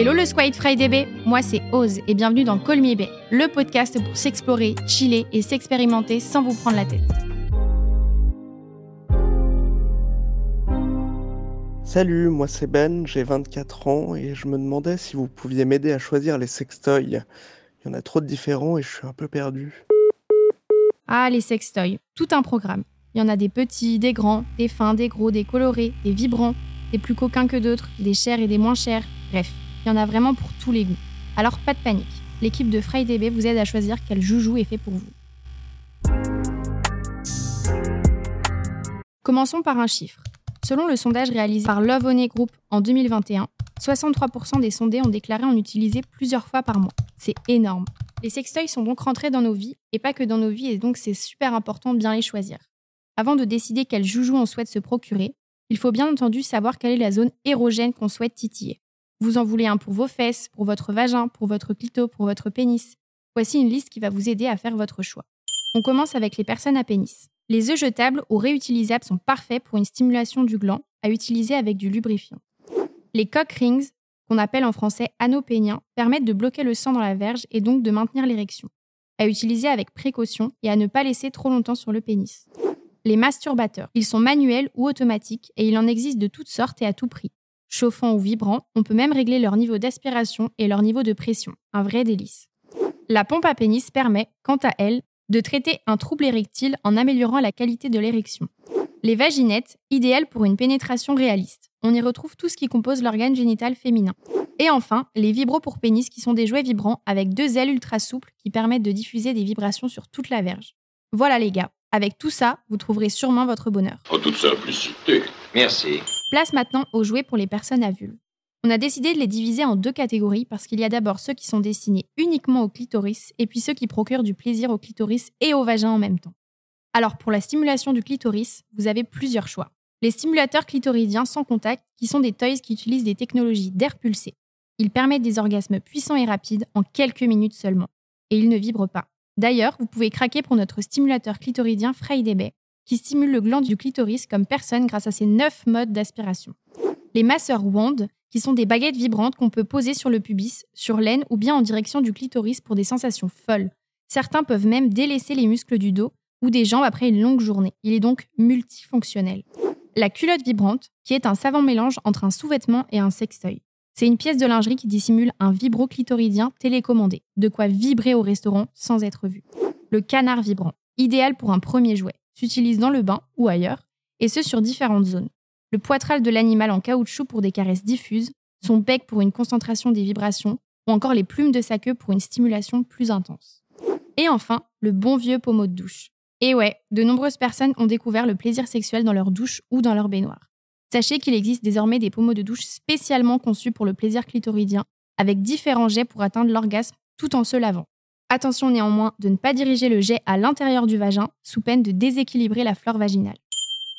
Hello le Squid Friday Bay, moi c'est Oz et bienvenue dans Me Bay, le podcast pour s'explorer, chiller et s'expérimenter sans vous prendre la tête. Salut, moi c'est Ben, j'ai 24 ans et je me demandais si vous pouviez m'aider à choisir les sextoys. Il y en a trop de différents et je suis un peu perdu. Ah, les sextoys, tout un programme. Il y en a des petits, des grands, des fins, des gros, des colorés, des vibrants, des plus coquins que d'autres, des chers et des moins chers. Bref, il y en a vraiment pour tous les goûts. Alors pas de panique, l'équipe de FryDB vous aide à choisir quel joujou est fait pour vous. Commençons par un chiffre. Selon le sondage réalisé par Love Honey Group en 2021, 63% des sondés ont déclaré en utiliser plusieurs fois par mois. C'est énorme. Les sextoys sont donc rentrés dans nos vies, et pas que dans nos vies, et donc c'est super important de bien les choisir. Avant de décider quel joujou on souhaite se procurer, il faut bien entendu savoir quelle est la zone érogène qu'on souhaite titiller. Vous en voulez un pour vos fesses, pour votre vagin, pour votre clito, pour votre pénis. Voici une liste qui va vous aider à faire votre choix. On commence avec les personnes à pénis. Les œufs jetables ou réutilisables sont parfaits pour une stimulation du gland à utiliser avec du lubrifiant. Les cock rings, qu'on appelle en français anneaux péniens, permettent de bloquer le sang dans la verge et donc de maintenir l'érection. À utiliser avec précaution et à ne pas laisser trop longtemps sur le pénis. Les masturbateurs. Ils sont manuels ou automatiques et il en existe de toutes sortes et à tout prix. Chauffants ou vibrants, on peut même régler leur niveau d'aspiration et leur niveau de pression. Un vrai délice. La pompe à pénis permet, quant à elle, de traiter un trouble érectile en améliorant la qualité de l'érection. Les vaginettes, idéales pour une pénétration réaliste. On y retrouve tout ce qui compose l'organe génital féminin. Et enfin, les vibros pour pénis qui sont des jouets vibrants avec deux ailes ultra souples qui permettent de diffuser des vibrations sur toute la verge. Voilà les gars, avec tout ça, vous trouverez sûrement votre bonheur. En toute simplicité. Merci. Place maintenant aux jouets pour les personnes à vulve. On a décidé de les diviser en deux catégories parce qu'il y a d'abord ceux qui sont destinés uniquement au clitoris et puis ceux qui procurent du plaisir au clitoris et au vagin en même temps. Alors pour la stimulation du clitoris, vous avez plusieurs choix. Les stimulateurs clitoridiens sans contact, qui sont des toys qui utilisent des technologies d'air pulsé. Ils permettent des orgasmes puissants et rapides en quelques minutes seulement. Et ils ne vibrent pas. D'ailleurs, vous pouvez craquer pour notre stimulateur clitoridien Friday qui stimule le gland du clitoris comme personne grâce à ses 9 modes d'aspiration. Les masseurs wand, qui sont des baguettes vibrantes qu'on peut poser sur le pubis, sur l'aine ou bien en direction du clitoris pour des sensations folles. Certains peuvent même délaisser les muscles du dos ou des jambes après une longue journée. Il est donc multifonctionnel. La culotte vibrante, qui est un savant mélange entre un sous-vêtement et un sextoy. C'est une pièce de lingerie qui dissimule un vibro-clitoridien télécommandé, de quoi vibrer au restaurant sans être vu. Le canard vibrant, idéal pour un premier jouet, s'utilise dans le bain ou ailleurs, et ce sur différentes zones. Le poitral de l'animal en caoutchouc pour des caresses diffuses, son bec pour une concentration des vibrations, ou encore les plumes de sa queue pour une stimulation plus intense. Et enfin, le bon vieux pommeau de douche. Et ouais, de nombreuses personnes ont découvert le plaisir sexuel dans leur douche ou dans leur baignoire. Sachez qu'il existe désormais des pommeaux de douche spécialement conçus pour le plaisir clitoridien, avec différents jets pour atteindre l'orgasme tout en se lavant. Attention néanmoins de ne pas diriger le jet à l'intérieur du vagin, sous peine de déséquilibrer la flore vaginale.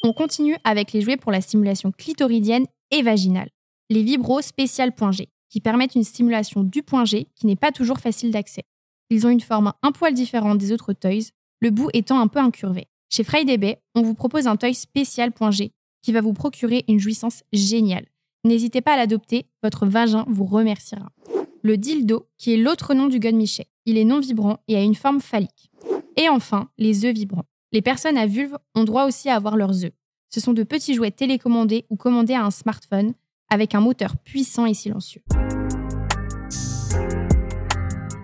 On continue avec les jouets pour la stimulation clitoridienne et vaginale. Les vibros spécial point G, qui permettent une stimulation du point G qui n'est pas toujours facile d'accès. Ils ont une forme un poil différente des autres toys, le bout étant un peu incurvé. Chez Friday Bay, on vous propose un toy spécial point G qui va vous procurer une jouissance géniale. N'hésitez pas à l'adopter, votre vagin vous remerciera. Le dildo, qui est l'autre nom du gun Michet. Il est non vibrant et a une forme phallique. Et enfin, les œufs vibrants. Les personnes à vulve ont droit aussi à avoir leurs œufs. Ce sont de petits jouets télécommandés ou commandés à un smartphone avec un moteur puissant et silencieux.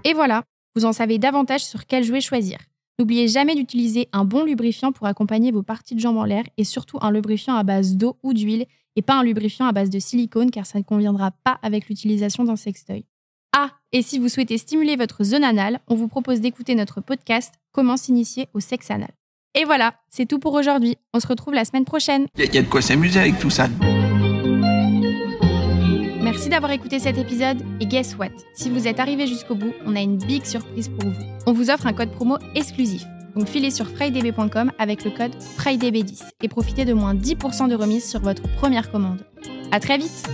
Et voilà, vous en savez davantage sur quel jouet choisir. N'oubliez jamais d'utiliser un bon lubrifiant pour accompagner vos parties de jambes en l'air et surtout un lubrifiant à base d'eau ou d'huile et pas un lubrifiant à base de silicone car ça ne conviendra pas avec l'utilisation d'un sextoy. Ah, et si vous souhaitez stimuler votre zone anale, on vous propose d'écouter notre podcast Comment s'initier au sexe anal. Et voilà, c'est tout pour aujourd'hui. On se retrouve la semaine prochaine. Il y, a de quoi s'amuser avec tout ça. Merci d'avoir écouté cet épisode et guess what? Si vous êtes arrivé jusqu'au bout, on a une big surprise pour vous. On vous offre un code promo exclusif. Donc filez sur frydb.com avec le code FRIDAYB10 et profitez de moins 10% de remise sur votre première commande. À très vite